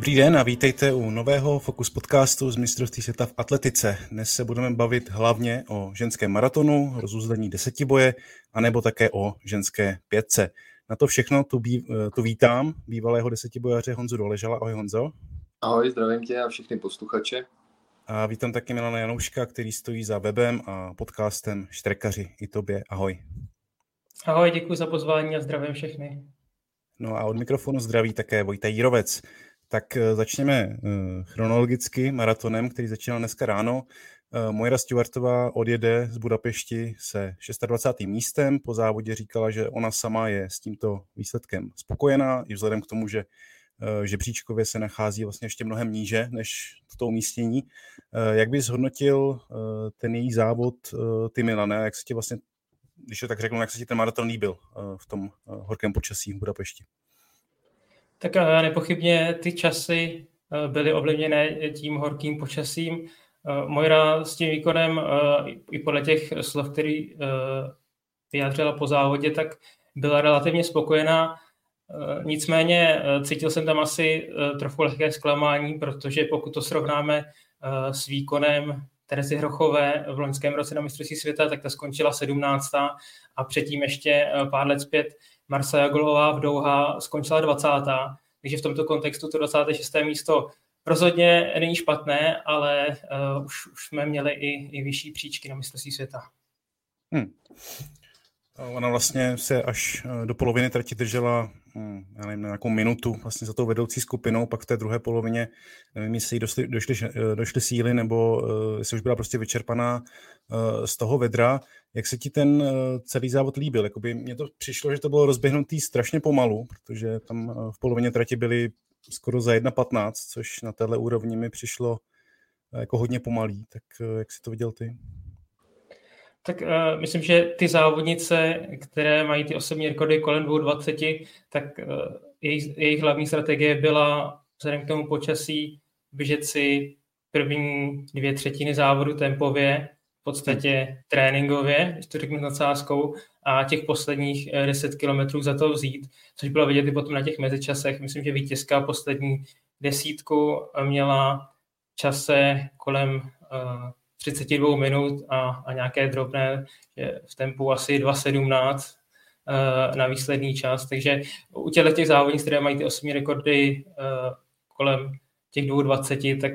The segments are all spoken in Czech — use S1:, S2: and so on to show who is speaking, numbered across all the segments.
S1: Dobrý den a vítejte u nového Focus podcastu z mistrovství světa v atletice. Dnes se budeme bavit hlavně o ženském maratonu, rozuzlení desetiboje, anebo také o ženské pětce. Na to všechno tu, bí, tu vítám bývalého desetibojaře Honzu Doležala. Ahoj Honzo.
S2: Ahoj, zdravím tě a všechny posluchače.
S1: A vítám taky Milana Janouška, který stojí za webem a podcastem Štrekaři. I tobě ahoj.
S3: Ahoj, děkuji za pozvání a zdravím všechny.
S1: No a od mikrofonu zdraví také Vojta Jírovec. Tak eh, začněme eh, chronologicky maratonem, který začínal dneska ráno. Eh, Mojra Stewartová odjede z Budapešti se 26. místem. Po závodě říkala, že ona sama je s tímto výsledkem spokojená, i vzhledem k tomu, že žebříčkově se nachází vlastně ještě mnohem níže než to umístění. Jak bys zhodnotil ten její závod, ty Milane, jak se ti vlastně, když to tak řeknu, jak se ti ten maraton líbil v tom horkém počasí v Budapešti?
S3: Tak eh, nepochybně ty časy eh, byly ovlivněné tím horkým počasím. Eh, Mojra s tím výkonem i podle těch slov, který vyjádřila po závodě, tak byla relativně spokojená. Nicméně cítil jsem tam asi trochu lehké zklamání, protože pokud to srovnáme s výkonem Terezy Hrochové v loňském roce na mistrovství světa, tak ta skončila 17. a předtím ještě pár let zpět Marsa Jagolová v Douha skončila 20. Takže v tomto kontextu to 26. místo rozhodně není špatné, ale uh, už, už jsme měli i, i vyšší příčky na mistrovství světa. Hmm.
S1: Ona vlastně se až eh, do poloviny trati držela, hm, já nevím, nějakou minutu vlastně za tou vedoucí skupinou, pak v té druhé polovině, nevím, jestli jí došly, došly, eh, došly síly, nebo jestli už byla prostě vyčerpaná z toho vedra. Jak se ti ten celý závod líbil? Jakoby mně to přišlo, že to bylo rozběhnutý strašně pomalu, protože tam v polovině trati byly skoro za 1.15, což na téhle úrovni mi přišlo jako hodně pomalý. Tak jak si to viděl ty?
S3: Tak uh, myslím, že ty závodnice, které mají ty osobní rekordy kolem 2.20, tak uh, jejich, jejich hlavní strategie byla vzhledem k tomu počasí běžet si první dvě třetiny závodu tempově, v podstatě tréninkově, když to řeknu nadsázkou, a těch posledních 10 kilometrů za to vzít, což bylo vidět i potom na těch mezičasech. Myslím, že vítězka poslední desítku měla čase kolem uh, 32 minut a, a nějaké drobné v tempu asi 2.17 uh, na výsledný čas. Takže u těchto těch závodnic, které mají ty osobní rekordy uh, kolem těch 2.20, tak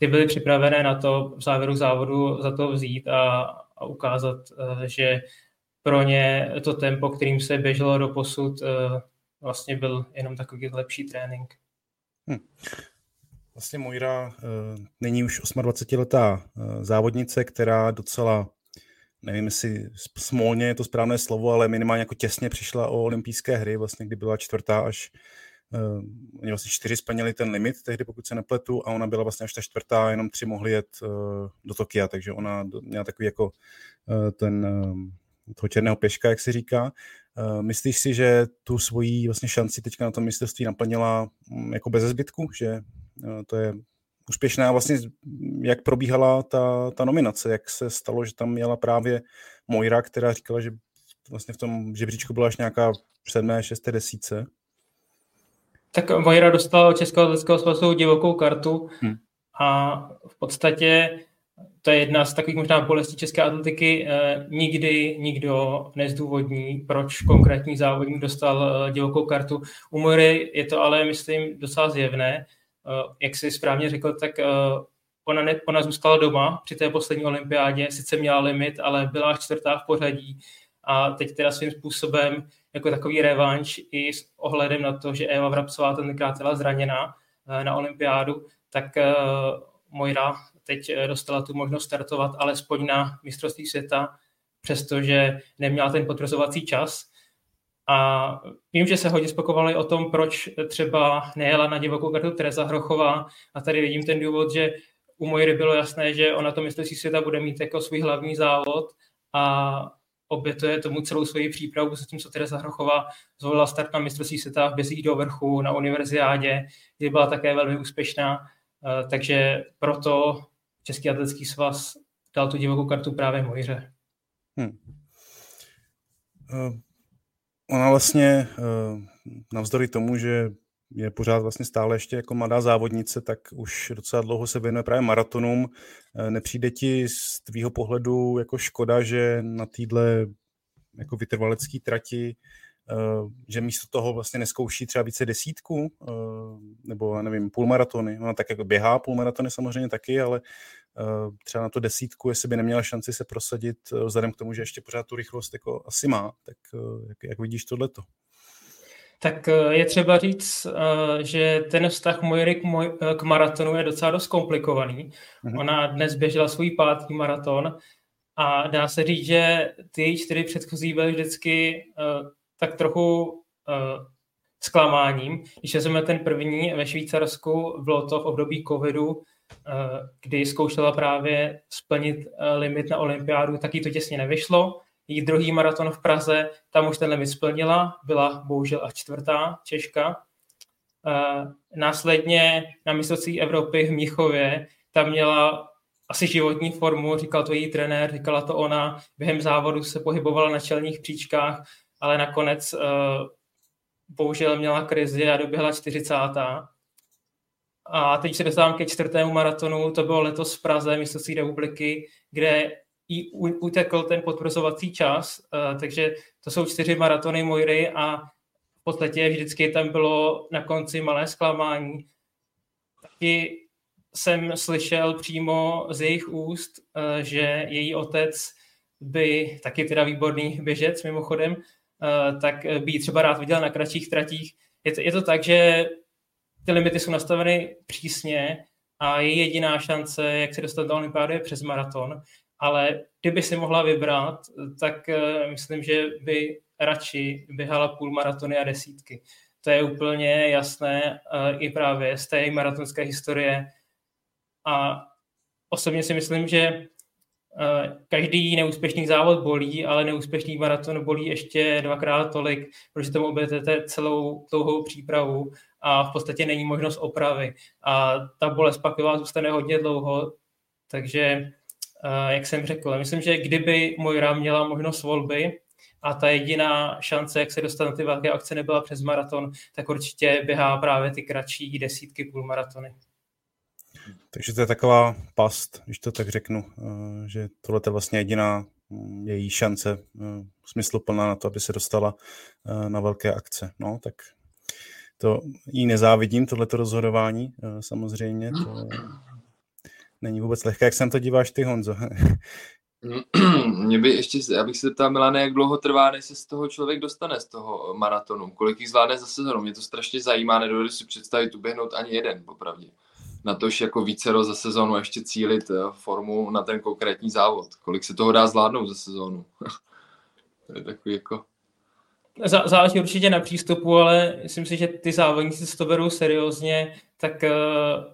S3: ty byly připravené na to v závěru závodu za to vzít a, a ukázat, uh, že pro ně to tempo, kterým se běželo do posud, uh, vlastně byl jenom takový lepší trénink. Hmm.
S1: Vlastně Mojra uh, není už 28-letá uh, závodnice, která docela, nevím jestli smolně je to správné slovo, ale minimálně jako těsně přišla o olympijské hry, vlastně kdy byla čtvrtá až Uh, oni vlastně čtyři splnili ten limit tehdy, pokud se nepletu, a ona byla vlastně až ta čtvrtá, jenom tři mohli jet uh, do Tokia, takže ona měla takový jako uh, ten uh, toho černého pěška, jak se říká. Uh, myslíš si, že tu svoji vlastně šanci teďka na tom mistrovství naplnila um, jako bez zbytku, že uh, to je úspěšné a vlastně jak probíhala ta, ta nominace, jak se stalo, že tam měla právě Mojra, která říkala, že vlastně v tom žebříčku byla až nějaká sedmé, šesté desíce.
S3: Tak Mojra dostala od Českého atletického svazu divokou kartu hmm. a v podstatě to je jedna z takových možná bolestí české atletiky. Eh, nikdy nikdo nezdůvodní, proč konkrétní závodník dostal eh, divokou kartu. U Mojry je to ale, myslím, docela zjevné. Eh, jak jsi správně řekl, tak ona, ne, ona zůstala doma při té poslední olympiádě, sice měla limit, ale byla čtvrtá v pořadí a teď teda svým způsobem jako takový revanš i s ohledem na to, že Eva Vrabcová tenkrát byla zraněná eh, na olympiádu, tak Mojra teď dostala tu možnost startovat alespoň na mistrovství světa, přestože neměla ten potvrzovací čas. A vím, že se hodně spokovali o tom, proč třeba nejela na divokou kartu Teresa Hrochová a tady vidím ten důvod, že u Mojry bylo jasné, že ona to mistrovství světa bude mít jako svůj hlavní závod a obětuje tomu celou svoji přípravu, zatímco Teresa Hrochová zvolila start na mistrovství světa v Bezích do vrchu na univerziádě, kdy byla také velmi úspěšná, eh, takže proto Český atletický svaz dal tu divokou kartu právě Mojře. Hmm.
S1: Uh ona vlastně eh, navzdory tomu, že je pořád vlastně stále ještě jako mladá závodnice, tak už docela dlouho se věnuje právě maratonům. Nepřijde ti z tvýho pohledu jako škoda, že na téhle jako vytrvalecký trati že místo toho vlastně neskouší třeba více desítku, nebo já nevím, půlmaratony. No tak jako běhá půlmaratony samozřejmě taky, ale třeba na to desítku, jestli by neměla šanci se prosadit, vzhledem k tomu, že ještě pořád tu rychlost jako asi má, tak jak, jak vidíš tohleto?
S3: Tak je třeba říct, že ten vztah k, moj, k maratonu je docela dost komplikovaný. Mm-hmm. Ona dnes běžela svůj pátý maraton a dá se říct, že ty čtyři předchozí byly vždycky tak trochu zklamáním. Když vezmeme ten první ve Švýcarsku, bylo to v období covidu, kdy zkoušela právě splnit limit na olympiádu, tak jí to těsně nevyšlo. Její druhý maraton v Praze, tam už ten limit splnila, byla bohužel až čtvrtá Češka. Uh, následně na mistrovství Evropy v Míchově, tam měla asi životní formu, říkal to její trenér, říkala to ona, během závodu se pohybovala na čelních příčkách, ale nakonec uh, bohužel měla krizi a doběhla 40. A teď se dostávám ke čtvrtému maratonu, to bylo letos v Praze, mistrovství republiky, kde jí utekl ten potvrzovací čas, uh, takže to jsou čtyři maratony Mojry a v podstatě vždycky tam bylo na konci malé zklamání. Taky jsem slyšel přímo z jejich úst, uh, že její otec by, taky teda výborný běžec mimochodem, Eh, tak eh, by třeba rád viděl na kratších tratích. Je to, je to tak, že ty limity jsou nastaveny přísně a je jediná šance, jak se dostat do olympiády, je přes maraton. Ale kdyby si mohla vybrat, tak eh, myslím, že by radši běhala půl maratony a desítky. To je úplně jasné i právě z té maratonské historie. A osobně si myslím, že Eh, každý neúspěšný závod bolí, ale neúspěšný maraton bolí ještě dvakrát tolik, protože tomu obětete celou dlouhou přípravu a v podstatě není možnost opravy. A ta bolest pak vás zůstane hodně dlouho, takže eh, jak jsem řekl, myslím, že kdyby Mojra měla možnost volby a ta jediná šance, jak se dostat na ty velké akce nebyla přes maraton, tak určitě běhá právě ty kratší desítky půlmaratony.
S1: Takže to je taková past, když to tak řeknu, eh, že tohle je vlastně jediná mm, její šance eh, smysluplná na to, aby se dostala eh, na velké akce. No, tak to jí nezávidím, tohleto rozhodování, samozřejmě. To není vůbec lehké. Jak se na to díváš ty, Honzo?
S2: Mě by ještě, já bych se zeptal, Milane, jak dlouho trvá, než se z toho člověk dostane, z toho maratonu? Kolik jich zvládne za sezonu? Mě to strašně zajímá, nedovedu si představit uběhnout ani jeden, popravdě na tož jako více za sezónu ještě cílit eh, formu na ten konkrétní závod. Kolik se toho dá zvládnout za sezónu? to je takový jako...
S3: Záleží určitě na přístupu, ale myslím si, že ty závodníci se to berou seriózně, tak uh,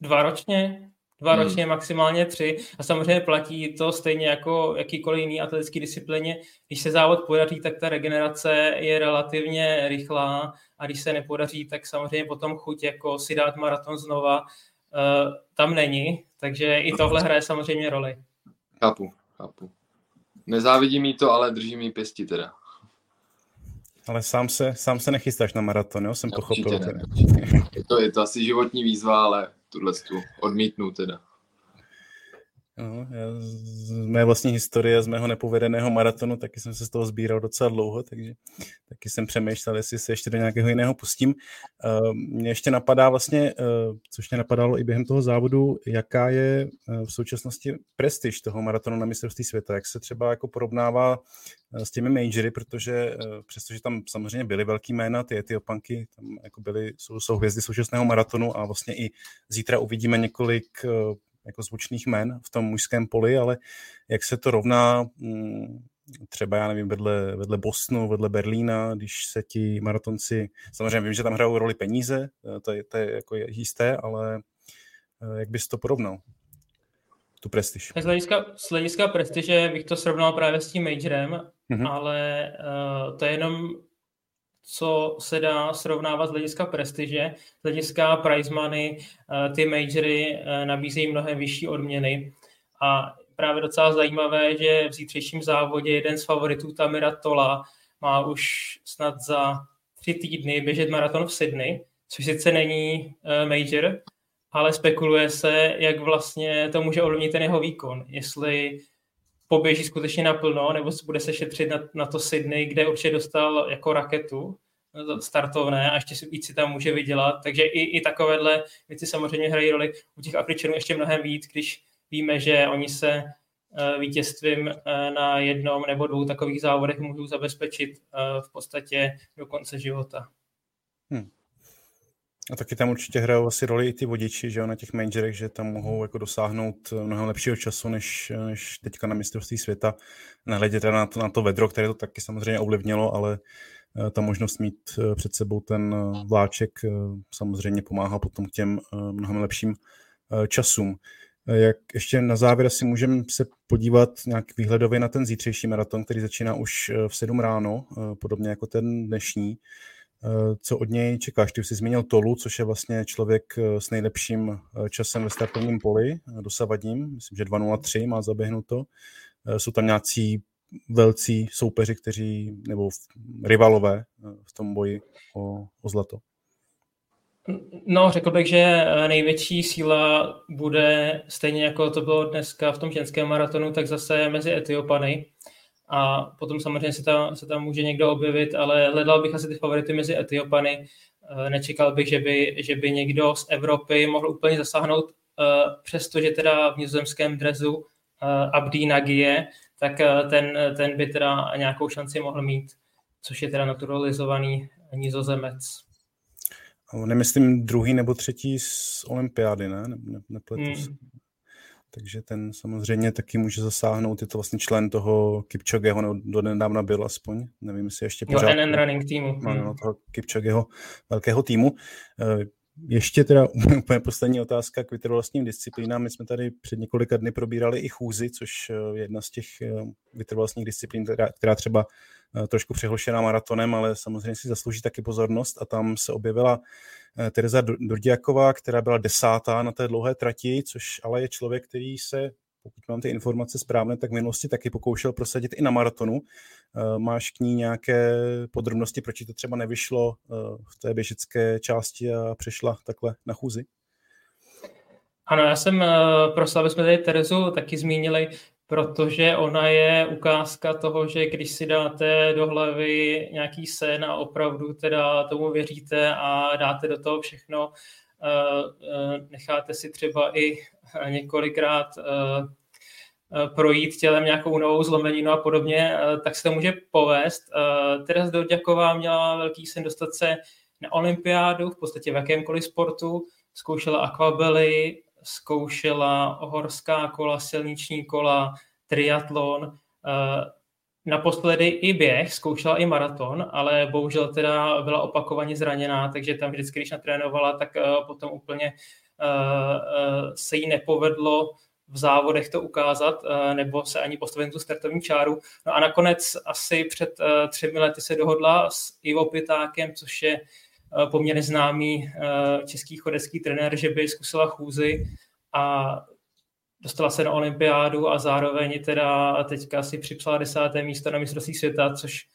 S3: dva ročně, dva hmm. ročně, maximálně tři. A samozřejmě platí to stejně jako jakýkoliv jiný atletický disciplíně. Když se závod podaří, tak ta regenerace je relativně rychlá a když se nepodaří, tak samozřejmě potom chuť jako si dát maraton znova uh, tam není. Takže i tohle hraje samozřejmě roli.
S2: Chápu, chápu. Nezávidím mi to, ale držím mi pěsti teda.
S1: Ale sám se, sám se nechystáš na maraton, jo? Jsem
S2: Já
S1: pochopil.
S2: Ne, je, to, je to asi životní výzva, ale tuhle tu odmítnu teda.
S1: No, já z mé vlastní historie, z mého nepovedeného maratonu, taky jsem se z toho sbíral docela dlouho, takže taky jsem přemýšlel, jestli se ještě do nějakého jiného pustím. Uh, mě ještě napadá vlastně, uh, což mě napadalo i během toho závodu, jaká je uh, v současnosti prestiž toho maratonu na mistrovství světa, jak se třeba jako porovnává s těmi majory, protože přestože tam samozřejmě byly velký jména, ty Etiopanky, tam jako byly, jsou, jsou hvězdy současného maratonu a vlastně i zítra uvidíme několik jako zvučných men v tom mužském poli, ale jak se to rovná mm, třeba, já nevím, vedle, vedle Bostonu, vedle Berlína, když se ti maratonci, samozřejmě vím, že tam hrajou roli peníze, eh, to je, to je jako jisté, ale eh, jak bys to porovnal? Tu prestiž.
S3: Z hlediska, z hlediska prestiže bych to srovnal právě s tím majorem, mm-hmm. ale uh, to je jenom co se dá srovnávat z hlediska prestiže, z hlediska prize money, eh, ty majory eh, nabízejí mnohem vyšší odměny a právě docela zajímavé, že v zítřejším závodě jeden z favoritů Tamira Tola má už snad za tři týdny běžet maraton v Sydney, což sice není uh, major, ale spekuluje se, jak vlastně to může ovlivnit ten jeho výkon. Jestli poběží skutečně naplno, nebo bude se šetřit na, na to Sydney, kde určitě dostal jako raketu startovné a ještě si víc si tam může vydělat. Takže i, i takovéhle věci samozřejmě hrají roli. U těch Afričanů ještě mnohem víc, když víme, že oni se eh, vítězstvím eh, na jednom nebo dvou takových závodech můžou zabezpečit eh, v podstatě do konce života. Hmm.
S1: A taky tam určitě hrajou asi roli i ty vodiči, že jo, na těch majorech, že tam mohou jako dosáhnout mnohem lepšího času, než, než teďka na mistrovství světa. Nehledě teda na to, na to vedro, které to taky samozřejmě ovlivnilo, ale Eh, ta možnost mít eh, před sebou ten eh, vláček samozřejmě pomáhá potom k těm mnohem lepším časům. Jak ještě na závěr si můžeme se podívat nějak výhledově na ten zítřejší maraton, který začíná už v 7 ráno, podobně jako ten dnešní. Co od něj čekáš? Ty jsi zmínil Tolu, což je vlastně člověk s nejlepším časem ve startovním poli, dosavadním. Myslím, že 2.03 má zaběhnuto. Jsou tam nějací velcí soupeři, kteří, nebo rivalové eh, v tom boji o, o zlato?
S3: No, řekl bych, že eh, největší síla bude stejně jako to bylo dneska v tom ženském maratonu, tak zase mezi Etiopany. A potom samozřejmě se tam, se tam může někdo objevit, ale hledal bych asi ty favority mezi Etiopany. Eh, nečekal bych, že by, že by někdo z Evropy mohl úplně zasáhnout, přestože teda v nizozemském drezu Abdi Nagie tak eh, ten, eh, ten by teda nějakou šanci mohl mít, což je teda naturalizovaný nizozemec.
S1: Nemyslím druhý nebo třetí z olympiády, ne? ne, ne nepletu hmm. Takže ten samozřejmě taky může zasáhnout. Je to vlastně člen toho Kipchogeho, nebo do nedávna byl aspoň. Nevím, jestli ještě
S3: pořád. Jo, NN Running týmu.
S1: No, no, toho Kipchogeho velkého týmu. Eh, ještě teda úplně poslední otázka k vytrvalostním disciplínám. My jsme tady před několika dny probírali i chůzy, což je jedna z těch eh, vytrvalostních disciplín, která, která třeba eh, trošku přehlšená maratonem, ale samozřejmě si zaslouží taky pozornost a tam se objevila eh, Tereza Dordiaková, která byla desátá na té dlouhé trati, což ale je člověk, který se pokud mám ty informace správné, tak v minulosti taky pokoušel prosadit i na maratonu. Eh, máš k ní nějaké podrobnosti, proč to třeba nevyšlo eh, v té běžecké části a přešla takhle na chůzi?
S3: Ano, já jsem eh, prosil, aby jsme tady Terezu taky zmínili, protože ona je ukázka toho, že když si dáte do hlavy nějaký sen a opravdu teda tomu věříte a dáte do toho všechno, necháte si třeba i několikrát projít tělem nějakou novou zlomeninu a podobně, tak se to může povést. Teres Doďaková měla velký sen dostat se na olympiádu, v podstatě v jakémkoliv sportu, zkoušela akvabely, zkoušela horská kola, silniční kola, triatlon, naposledy i běh, zkoušela i maraton, ale bohužel teda byla opakovaně zraněná, takže tam vždycky, když natrénovala, tak potom úplně Eh, eh, se jí nepovedlo v závodech to ukázat, eh, nebo se ani postavit tu startovní čáru. No a nakonec asi před třemi lety se dohodla s Ivo Pitákem, což je poměrně známý český chodecký trenér, že by zkusila chůzi a dostala se na olympiádu a zároveň teda teďka si připsala desáté místo na mistrovství světa, což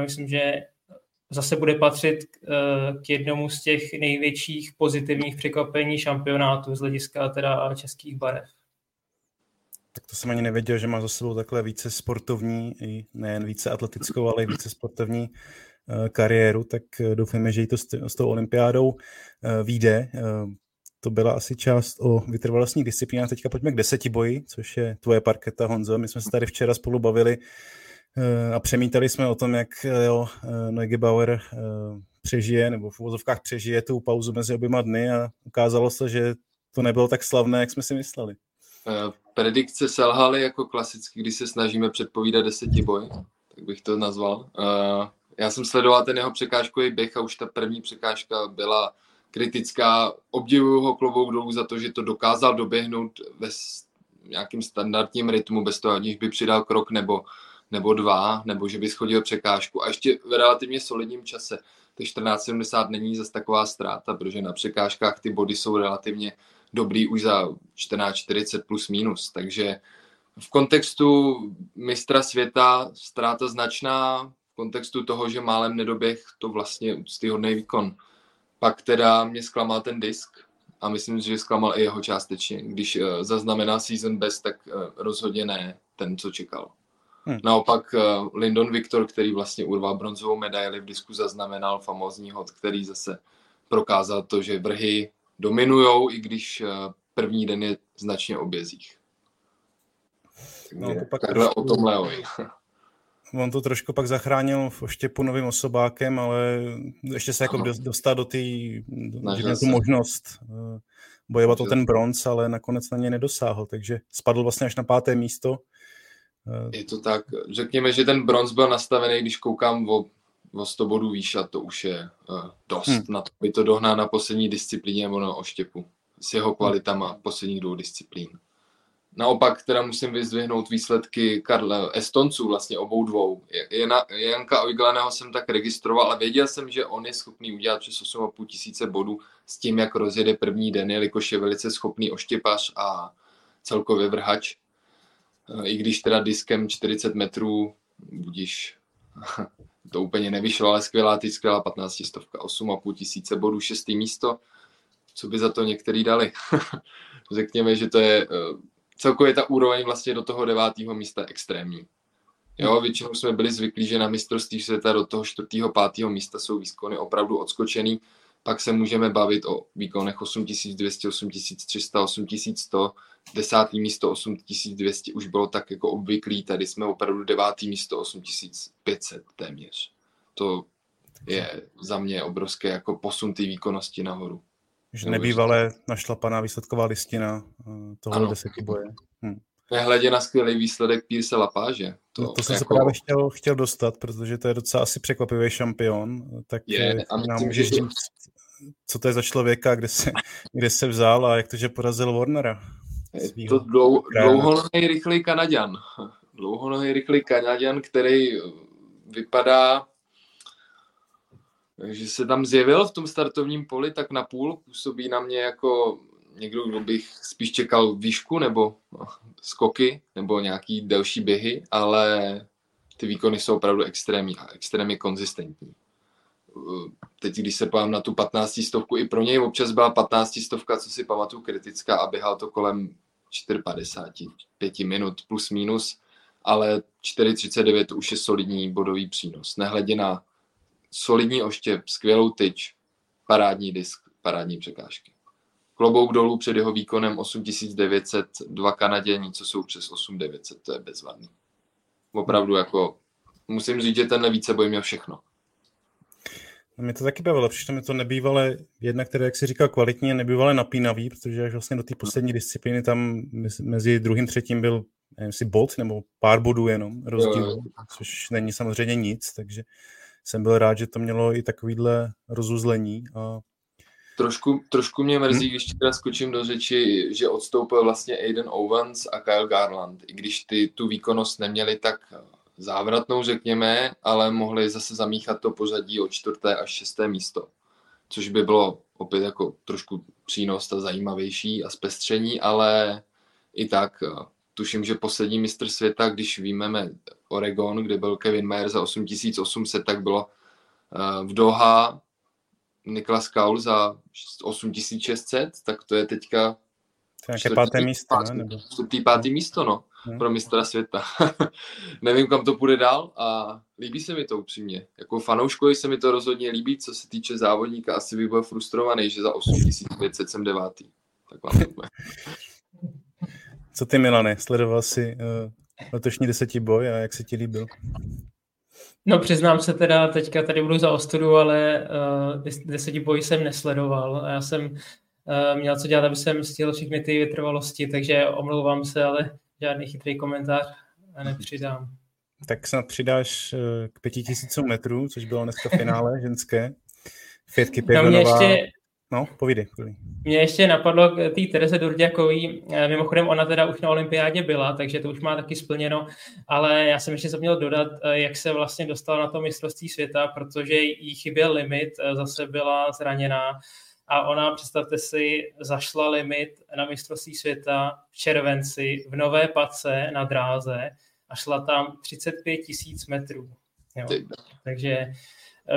S3: myslím, že zase bude patřit eh, k jednomu z těch největších pozitivních překvapení šampionátu z hlediska teda českých barev.
S1: Tak to jsem ani nevěděl, že má za sebou takhle více sportovní, nejen více atletickou, ale i více sportovní eh, kariéru, tak eh, doufáme, že jí to s tou olympiádou vyjde. To byla asi část o vytrvalostních disciplínách. Teďka pojďme k deseti boji, což je tvoje parketa, Honzo. My jsme se tady včera spolu bavili Eh, a přemítali jsme o tom, jak eh, jo, eh, Neugebauer přežije, nebo v uvozovkách přežije tu pauzu mezi oběma dny a ukázalo se, že to nebylo tak slavné, jak jsme si mysleli.
S2: Predikce selhaly jako klasicky, když se snažíme předpovídat boj, tak bych to nazval. Já jsem sledoval ten jeho překážkový běh a už ta první překážka byla kritická. Obdivuju ho klobouk dolů za to, že to dokázal doběhnout ve nějakým standardním rytmu, bez toho, aniž by přidal krok nebo nebo dva, nebo že by schodil překážku a ještě v relativně solidním čase. Ty 14,70 není zase taková ztráta, protože na překážkách ty body jsou relativně dobrý už za 14,40 plus minus, takže v kontextu mistra světa ztráta značná, kontextu toho, že málem nedoběh to vlastně úctyhodný výkon. Pak teda mě zklamal ten disk a myslím, že zklamal i jeho částečně. Když uh, zaznamená season best, tak uh, rozhodně ne ten, co čekal. Hmm. Naopak uh, Lyndon Victor, který vlastně urval bronzovou medaili v disku, zaznamenal famózní hod, který zase prokázal to, že vrhy dominujou, i když uh, první den je značně obězích. No, to pak o tom Leovi.
S1: On to trošku pak zachránil v oštěpu novým osobákem, ale ještě se jako dostat do té, tu možnost eh, bojovat o ten bronz, ale nakonec na ně nedosáhl, takže spadl vlastně až na páté místo.
S2: Je to tak. Řekněme, že ten bronz byl nastavený, když koukám o, o 100 bodů výš a to už je uh, dost hmm. na to, by to dohnal na poslední disciplíně nebo na oštěpu s jeho kvalitama posledních dvou disciplín. Naopak teda musím vyzdvihnout výsledky Karle, Estonců, vlastně obou dvou. Jana, Janka Ojglaného jsem tak registroval a věděl jsem, že on je schopný udělat přes 8,5 tisíce bodů s tím, jak rozjede první den, jelikož je velice schopný oštěpař a celkově vrhač. I když teda diskem 40 metrů, budíš, to úplně nevyšlo, ale skvělá, ty skvělá 15 stovka, 8,5 tisíce bodů, šestý místo. Co by za to některý dali? Řekněme, že to je eh, celkově ta úroveň vlastně do toho devátého místa extrémní. Jo, hmm. většinou jsme byli zvyklí, že na mistrovství světa do toho čtvrtého, pátého místa jsou výkony opravdu odskočený. Pak se můžeme bavit o výkonech 8200, 8300, 8100, desátý místo 8200 už bylo tak jako obvyklý, tady jsme opravdu devátý místo 8500 téměř. To je za mě obrovské jako posun té výkonnosti nahoru.
S1: Že nebývalé našlapaná výsledková listina eh, toho deseti boje. Hm.
S2: Nehledě na skvělý výsledek Pírse Lapáže.
S1: To, no to jsem jako... se právě chtěl, chtěl dostat, protože to je docela asi překvapivý šampion. Tak
S2: je,
S1: eh,
S2: a nám můžeš říct,
S1: co to je za člověka, kde se, kde se vzal a jak to, že porazil Warnera.
S2: Je to dlou, dlouhonohý rychlý Kanaďan. Dlouhonohý rychlý Kanaďan, který vypadá takže se tam zjevil v tom startovním poli tak na půl, působí na mě jako někdo, kdo bych spíš čekal výšku nebo skoky nebo nějaký delší běhy, ale ty výkony jsou opravdu extrémní a extrémně konzistentní. Teď, když se pojám na tu 15 stovku, i pro něj občas byla 15 stovka, co si pamatuju, kritická a běhal to kolem 4,50, 5 minut plus minus, ale 4,39 už je solidní bodový přínos. Nehledě na solidní oštěp, skvělou tyč, parádní disk, parádní překážky. Klobouk dolů před jeho výkonem 8900, dva Kanaděni, co jsou přes 8900, to je bezvadný. Opravdu jako, musím říct, že tenhle víceboj měl všechno.
S1: No mě to taky bavilo, přišlo mi to nebývalé, jedna, které, jak si říkal, kvalitně, nebývalé napínavý, protože až vlastně do té poslední disciplíny tam mezi druhým třetím byl, nevím, si bod nebo pár bodů jenom rozdíl, jo, jo. což není samozřejmě nic, takže jsem byl rád, že to mělo i takovýhle rozuzlení. A...
S2: Trošku, trošku mě mrzí, hmm. když teda skočím do řeči, že odstoupil vlastně Aiden Owens a Kyle Garland, i když ty tu výkonnost neměli tak závratnou, řekněme, ale mohli zase zamíchat to pořadí o čtvrté až šesté místo, což by bylo opět jako trošku přínos a zajímavější a zpestření, ale i tak tuším, že poslední mistr světa, když výjmeme Oregon, kde byl Kevin Mayer za 8800, tak bylo uh, v Doha Niklas Kaul za 8600, tak to je teďka
S1: to je páté místo, pátý, ne? Nebo...
S2: Čtvrtý, pátý místo, no, hmm. pro mistra světa. Nevím, kam to půjde dál a líbí se mi to upřímně. Jako fanouškovi se mi to rozhodně líbí, co se týče závodníka, asi by byl frustrovaný, že za 8500 jsem devátý. Tak vám
S1: Co ty, Milane, sledoval jsi uh, letošní desetiboj a jak se ti líbil?
S3: No přiznám se teda, teďka tady budu za ostudu, ale uh, desetiboj jsem nesledoval. Já jsem uh, měl co dělat, aby jsem stihl všechny ty vytrvalosti, takže omlouvám se, ale žádný chytrý komentář nepřidám.
S1: Tak snad přidáš uh, k pěti tisícům metrů, což bylo dneska finále ženské. Fětky Pěvnonová. No mě ještě,
S3: No, povídej. Mě ještě napadlo k té Tereze Durďakový, eh, mimochodem ona teda už na olympiádě byla, takže to už má taky splněno, ale já jsem ještě zapomněl dodat, eh, jak se vlastně dostala na to mistrovství světa, protože jí chyběl limit, eh, zase byla zraněná a ona, představte si, zašla limit na mistrovství světa v červenci v Nové Pace na dráze a šla tam 35 tisíc metrů. Jo. Takže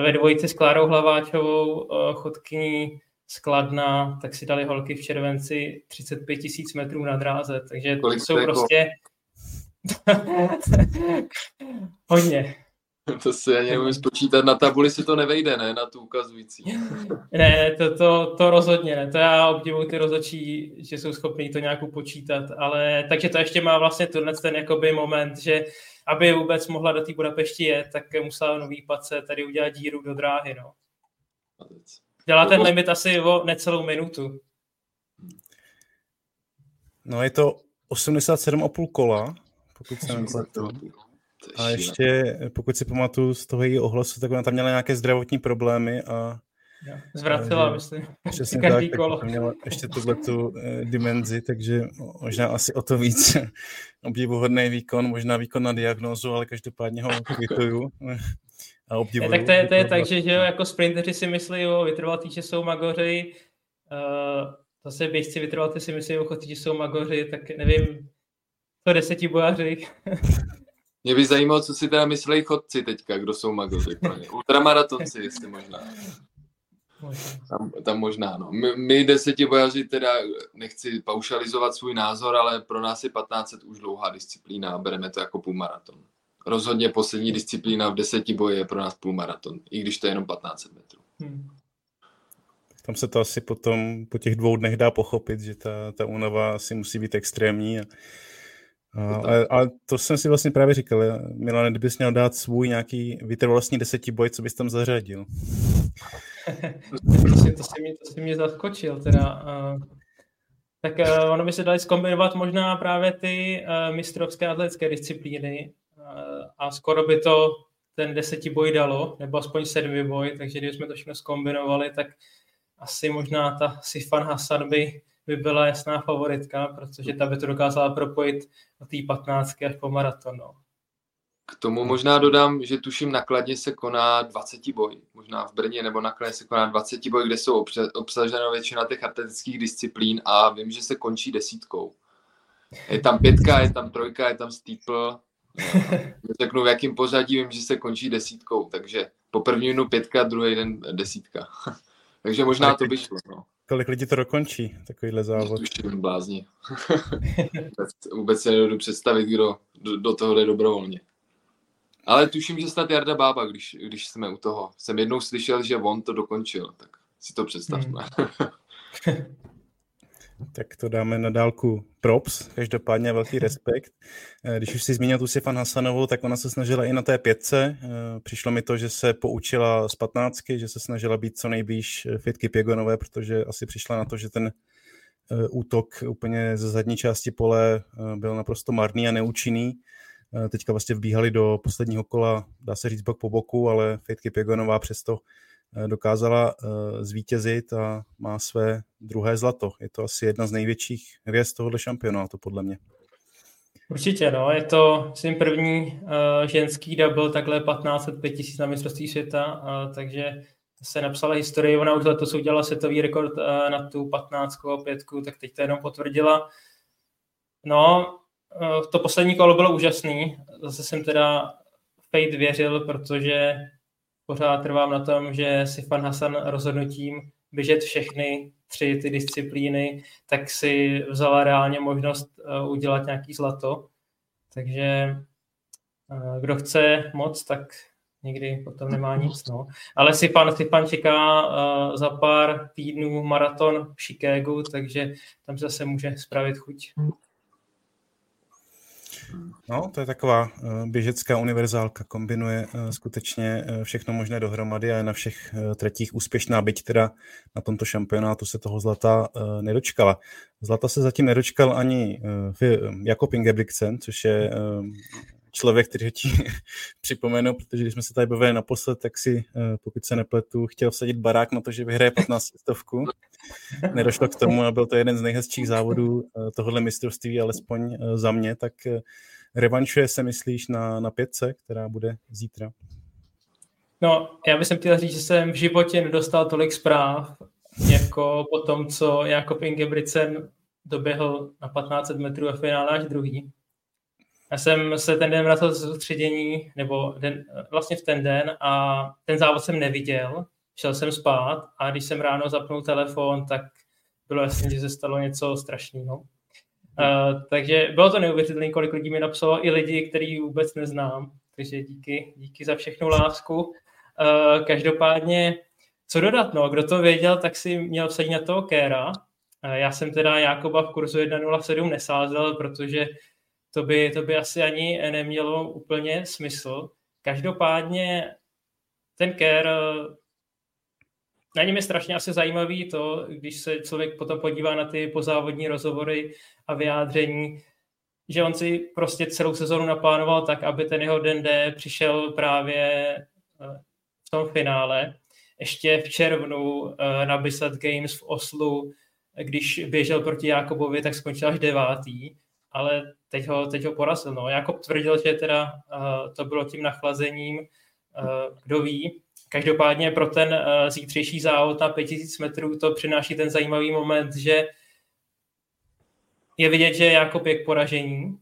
S3: ve dvojici s Klárou Hlaváčovou, chodkyní skladná, tak si dali holky v červenci 35 tisíc metrů na dráze, takže Kolik jsou prostě hodně.
S2: To si ani nemůžu spočítat, na tabuli si to nevejde, ne, na tu ukazující.
S3: ne, to, to, to rozhodně ne, to já obdivuji ty rozočí, že jsou schopní to nějak upočítat, ale takže to ještě má vlastně tenhle ten jakoby moment, že aby vůbec mohla do té Budapešti jet, tak musela nový pace tady udělat díru do dráhy, no. Dělá ten limit asi o necelou minutu.
S1: No je to 87,5 kola, pokud se nepletu. A ještě, pokud si pamatuju z toho její ohlasu, tak ona tam měla nějaké zdravotní problémy a
S3: Zvracela, myslím.
S1: Přesně Každý tak, kolo. tak měla ještě tuhle tu eh, dimenzi, takže možná asi o to víc obdivuhodný výkon, možná výkon na diagnózu, ale každopádně ho kvituju a obdivuju.
S3: tak to je, to je tak, že, že jo, jako sprinteři si myslí o vytrvalí, že jsou magoři, uh, zase běžci vytrvalí si myslí o chodci, že jsou magoři, tak nevím, to deseti bojaři.
S2: Mě by zajímalo, co si teda myslí chodci teďka, kdo jsou magoři. Ultramaratonci, jestli možná. Tam, tam možná, no. My, my desetibojaři teda, nechci paušalizovat svůj názor, ale pro nás je 1500 už dlouhá disciplína a bereme to jako půlmaraton. Rozhodně poslední disciplína v desetiboji je pro nás půlmaraton, i když to je jenom 1500 metrů. Hmm.
S1: Tam se to asi potom po těch dvou dnech dá pochopit, že ta, ta únava asi musí být extrémní a ale, ale to jsem si vlastně právě říkal, Milan, kdybys měl dát svůj nějaký vytrvalostní desetiboj, co bys tam zařadil?
S3: to, si, to, si mě, to si mě zaskočil teda. tak uh, ono by se dali zkombinovat možná právě ty uh, mistrovské atletické disciplíny uh, a skoro by to ten desetiboj dalo, nebo aspoň sedmi boj, takže kdybychom to všechno zkombinovali, tak asi možná ta Sifan Hassan by by byla jasná favoritka, protože ta by to dokázala propojit od té 15 až po maraton. No.
S2: K tomu možná dodám, že tuším nakladně se koná 20 boj, možná v Brně nebo nakladně se koná 20 boj, kde jsou obsaženo většina těch atletických disciplín a vím, že se končí desítkou. Je tam pětka, je tam trojka, je tam steeple. Řeknu, v jakém pořadí vím, že se končí desítkou, takže po první dnu pětka, druhý den desítka. takže možná to by šlo. No.
S1: Kolik lidí to dokončí, takovýhle závod?
S2: Tuším, blázni. vůbec, vůbec se nedodu představit, kdo do, do toho jde dobrovolně. Ale tuším, že snad Jarda Bába, když, když jsme u toho. Jsem jednou slyšel, že on to dokončil, tak si to představme. Hmm.
S1: Tak to dáme na dálku props, každopádně velký respekt. Eh, když už si zmínil tu Sifan Hasanovou, tak ona se snažila i na té pětce. Eh, přišlo mi to, že se poučila z patnáctky, že se snažila být co nejblíž eh, Fitky Pěgonové, protože asi přišla na to, že ten útok úplně ze zadní části pole byl naprosto marný a neúčinný. Teďka vlastně vbíhali do posledního kola, dá se říct bok po boku, ale Fitky Pěgonová přesto dokázala eh, zvítězit a má své druhé zlato. Je to asi jedna z největších hvězd tohohle šampionátu, podle mě.
S3: Určitě, no. Je to myslím první uh, ženský double, takhle 1505 tisíc na mistrovství světa, uh, takže se napsala historie, ona už letos udělala světový rekord uh, na tu 15 a 5, tak teď to jenom potvrdila. No, uh, to poslední kolo bylo úžasný, zase jsem teda Fate věřil, protože pořád trvám na tom, že si Fan Hasan rozhodnutím běžet všechny tři ty disciplíny, tak si vzala reálně možnost eh, udělat nějaký zlato. Takže eh, kdo chce moc, tak někdy potom nemá nic. No. Ale si pan, si pan čeká uh, za pár týdnů maraton v Chicagu, takže tam zase může spravit chuť.
S1: No, to je taková eh, běžecká univerzálka, kombinuje eh, skutečně eh, všechno možné dohromady a je na všech tretích úspěšná, byť teda na tomto šampionátu se toho zlata nedočkala. Zlata se zatím nedočkal ani Jakob Ingebrigtsen, což je člověk, který ti připomenu, protože když jsme se tady bavili naposled, tak si, pokud se nepletu, chtěl vsadit barák na to, že vyhraje 15 stovku. Nedošlo k tomu a byl to jeden z nejhezčích závodů tohohle mistrovství, alespoň za mě, tak revanšuje se, myslíš, na, na pětce, která bude zítra?
S3: No, já bych chtěl říct, že jsem v životě nedostal tolik zpráv, jako po tom, co Jakob Ingebrigtsen doběhl na 1500 metrů a finále až druhý. Já jsem se ten den vrátil z soustředění, nebo den, vlastně v ten den a ten závod jsem neviděl, šel jsem spát a když jsem ráno zapnul telefon, tak bylo jasné, že se stalo něco strašného. Uh, takže bylo to neuvěřitelné, kolik lidí mi napsalo, i lidi, který vůbec neznám. Takže díky, díky za všechnu lásku. Uh, každopádně, co dodat, no, kdo to věděl, tak si měl vsadit na toho Kéra. Uh, já jsem teda Jakoba v kurzu 1.07 nesázel, protože to by, to by asi ani nemělo úplně smysl. Každopádně ten Kér na něm je strašně asi zajímavý to, když se člověk potom podívá na ty pozávodní rozhovory a vyjádření, že on si prostě celou sezonu naplánoval tak, aby ten jeho den D přišel právě eh, v tom finále. Ještě v červnu eh, na Bissett Games v Oslu, když běžel proti Jakobovi, tak skončil až devátý, ale teď ho, teď ho porazil. No. Jakob tvrdil, že teda uh, to bylo tím nachlazením, uh, kdo ví, Každopádně pro ten uh, zítřejší závod na 5000 metrů to přináší ten zajímavý moment, že je vidět, že je jako pěk poražení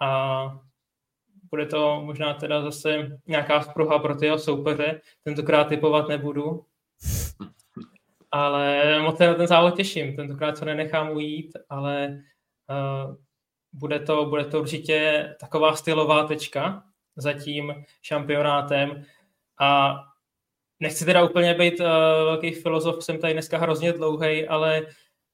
S3: a bude to možná teda zase nějaká spruha pro ty jeho soupeře. Tentokrát typovat nebudu, ale moc se na ten závod těším. Tentokrát se nenechám ujít, ale uh, bude, to, bude to určitě taková stylová tečka za tím šampionátem. A nechci teda úplně být uh, velký filozof, jsem tady dneska hrozně dlouhý, ale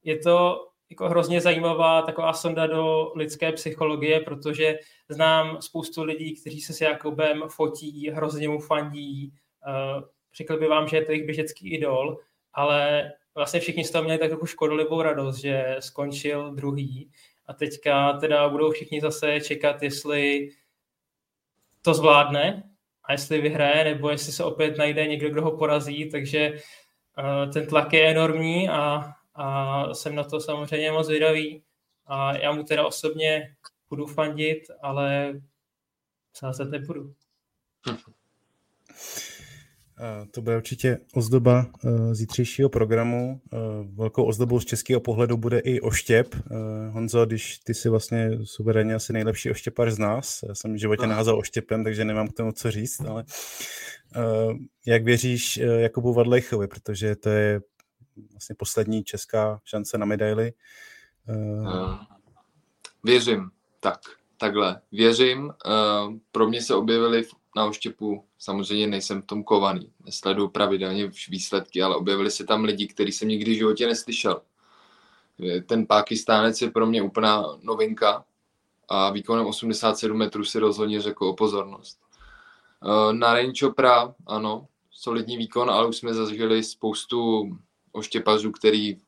S3: je to jako hrozně zajímavá taková sonda do lidské psychologie, protože znám spoustu lidí, kteří se s Jakobem fotí, hrozně mu fandí, uh, řekl by vám, že je to jejich běžecký idol, ale vlastně všichni z toho měli tak trochu škodolivou radost, že skončil druhý a teďka teda budou všichni zase čekat, jestli to zvládne, a jestli vyhraje, nebo jestli se opět najde někdo, kdo ho porazí, takže uh, ten tlak je enormní a, a jsem na to samozřejmě moc vydavý. A já mu teda osobně budu fandit, ale sázet nebudu.
S1: To bude určitě ozdoba eh, zítřejšího programu. Eh, velkou ozdobou z českého pohledu bude i oštěp. Eh, Honzo, když ty jsi vlastně suverénně asi nejlepší oštěpař z nás. Já jsem v životě naházel oštěpem, takže nemám k tomu co říct, ale jak věříš Jakubu Vadlejchovi, protože to je vlastně poslední česká šance na medaily?
S2: Věřím, tak, takhle. Věřím. Pro mě se objevily na oštěpu samozřejmě nejsem v tom kovaný, nesleduju pravidelně výsledky, ale objevili se tam lidi, který jsem nikdy v životě neslyšel. Ten Pákistánec je pro mě úplná novinka a výkonem 87 metrů si rozhodně řekl o pozornost. Eh, na Chopra, ano, solidní výkon, ale už jsme zažili spoustu oštěpařů, který eh,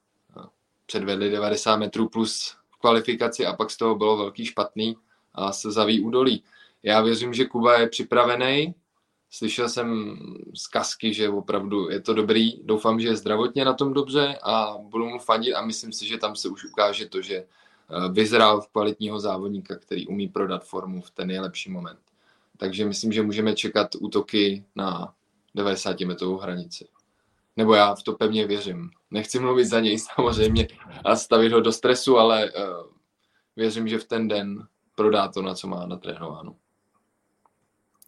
S2: předvedli 90 metrů plus v kvalifikaci a pak z toho bylo velký špatný a se zaví údolí. Já věřím, že Kuba je připravený. Slyšel jsem z kasky, že opravdu je to dobrý. Doufám, že je zdravotně na tom dobře a budu mu fandit a myslím si, že tam se už ukáže to, že eh, vyzrál v kvalitního závodníka, který umí prodat formu v ten nejlepší moment. Takže myslím, že můžeme čekat útoky na 90 metrovou hranici. Nebo já v to pevně věřím. Nechci mluvit za něj samozřejmě a stavit ho do stresu, ale uh, věřím, že v ten den prodá to, na co má natrénováno.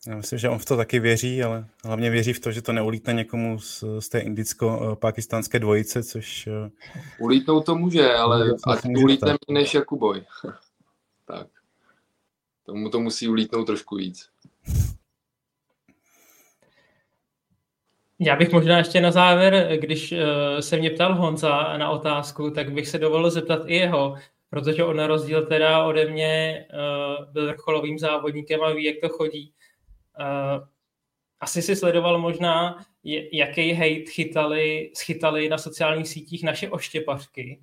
S1: Já myslím, že on v to taky věří, ale hlavně věří v to, že to neulítne někomu z, z té indicko-pakistánské dvojice, což... Eh,
S2: Ulítnout to může, ale ať ulítne méně než Jakuboj. tak. Tomu to musí ulítnout trošku víc.
S3: Já bych možná ještě na závěr, když uh, se mě ptal Honza na otázku, tak bych se dovolil zeptat i jeho, protože on na rozdíl teda ode mě uh, byl vrcholovým závodníkem a ví, jak to chodí. Uh, asi si sledoval možná, jaký hate chytali, schytali na sociálních sítích naše oštěpařky.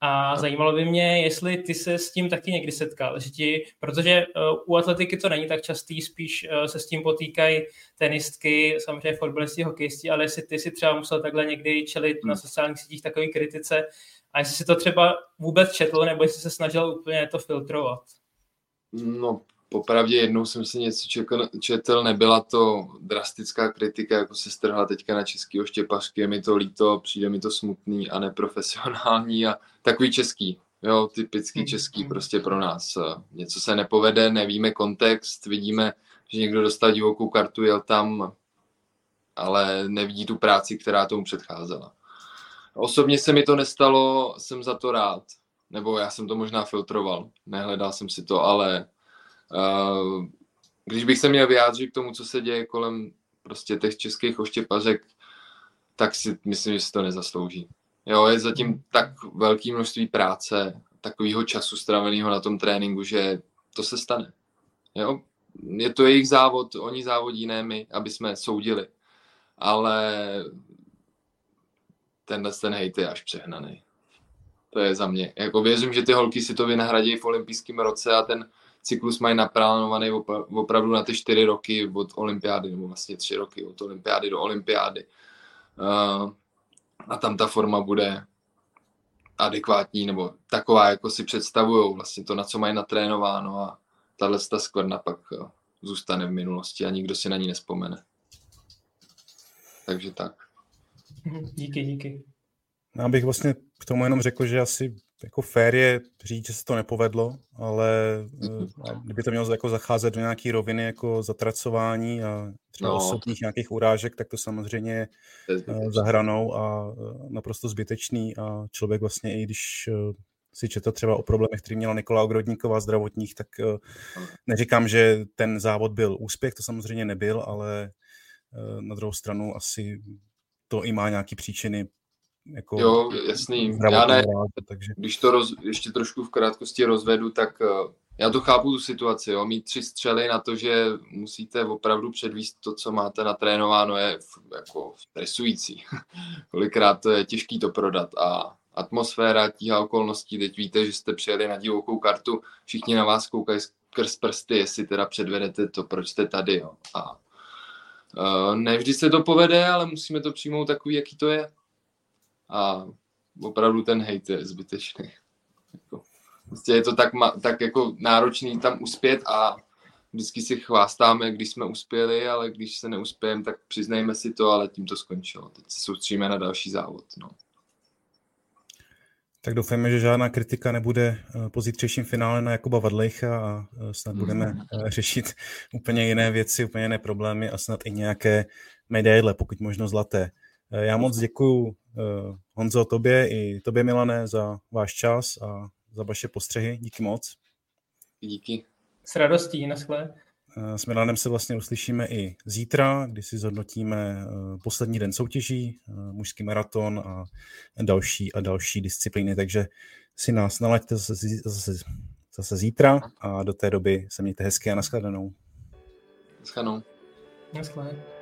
S3: A zajímalo by mě, jestli ty se s tím taky někdy setkal, že ti, protože uh, u atletiky to není tak častý, spíš uh, se s tím potýkají tenistky, samozřejmě fotbalisti, hokejisti, ale jestli ty si třeba musel takhle někdy čelit hmm. na sociálních sítích takové kritice a jestli si to třeba vůbec četl, nebo jestli se snažil úplně to filtrovat.
S2: No, popravdě jednou jsem si něco čekl, četl, nebyla to drastická kritika, jako se strhla teďka na český oštěpařky, je mi to líto, přijde mi to smutný a neprofesionální a takový český. Jo, typický český prostě pro nás. Něco se nepovede, nevíme kontext, vidíme, že někdo dostal divokou kartu, jel tam, ale nevidí tu práci, která tomu předcházela. Osobně se mi to nestalo, jsem za to rád. Nebo já jsem to možná filtroval, nehledal jsem si to, ale když bych se měl vyjádřit k tomu, co se děje kolem prostě těch českých oštěpařek, tak si myslím, že si to nezaslouží. Jo, je zatím tak velké množství práce, takového času straveného na tom tréninku, že to se stane. Jo? Je to jejich závod, oni závodí, ne my, aby jsme soudili. Ale tenhle ten hejt je až přehnaný. To je za mě. Jako věřím, že ty holky si to vynahradí v olympijském roce a ten cyklus mají naplánovaný opravdu na ty čtyři roky od olympiády, nebo vlastně tři roky od olympiády do olympiády. Uh, a tam ta forma bude adekvátní, nebo taková, jako si představují vlastně to, na co mají natrénováno a tahle ta skvrna pak uh, zůstane v minulosti a nikdo si na ní nespomene. Takže tak.
S3: Díky, díky.
S1: Já bych vlastně k tomu jenom řekl, že asi jako fér je říct, že se to nepovedlo, ale eh, kdyby to mělo jako zacházet do nějaké roviny jako zatracování a třeba no. osobních nějakých urážek, tak to samozřejmě je eh, za hranou a eh, naprosto zbytečný. A člověk vlastně i když si četl třeba o problémech, který měla Nikola Ogrodníková zdravotních, tak neříkám, že ten závod byl úspěch, to samozřejmě nebyl, ale na druhou stranu asi to i má nějaké příčiny jako
S2: jo, jasný. Já ne, rád, takže... když to roz, ještě trošku v krátkosti rozvedu, tak uh, já to chápu tu situaci, jo. mít tři střely na to, že musíte opravdu předvíst to, co máte natrénováno, je jako stresující. Kolikrát to je těžký to prodat a atmosféra, tíha okolností, teď víte, že jste přijeli na divokou kartu, všichni na vás koukají skrz prsty, jestli teda předvedete to, proč jste tady. Jo. A uh, ne vždy se to povede, ale musíme to přijmout takový, jaký to je a opravdu ten hejt je zbytečný. Jako, prostě je to tak, tak jako náročný tam uspět a vždycky si chvástáme, když jsme uspěli, ale když se neuspějeme, tak přiznejme si to, ale tím to skončilo. Teď se soustříme na další závod. No.
S1: Tak doufáme, že žádná kritika nebude eh, po zítřejším finále na Jakuba Vadlejcha a eh, snad mm. budeme eh, řešit úplně jiné věci, úplně jiné problémy a snad i nějaké medaile, pokud možno zlaté. Já moc děkuji Honzo, tobě i tobě, Milané, za váš čas a za vaše postřehy. Díky moc.
S2: Díky.
S3: S radostí, naschle.
S1: Eh, s Milanem se vlastně uslyšíme i zítra, kdy si zhodnotíme eh, poslední den soutěží, mužský maraton a další a další disciplíny, takže si nás nalaďte zase, zase, zase zítra a do té doby se mějte hezky a nashledanou.
S2: Nashledanou.
S3: Nashledanou.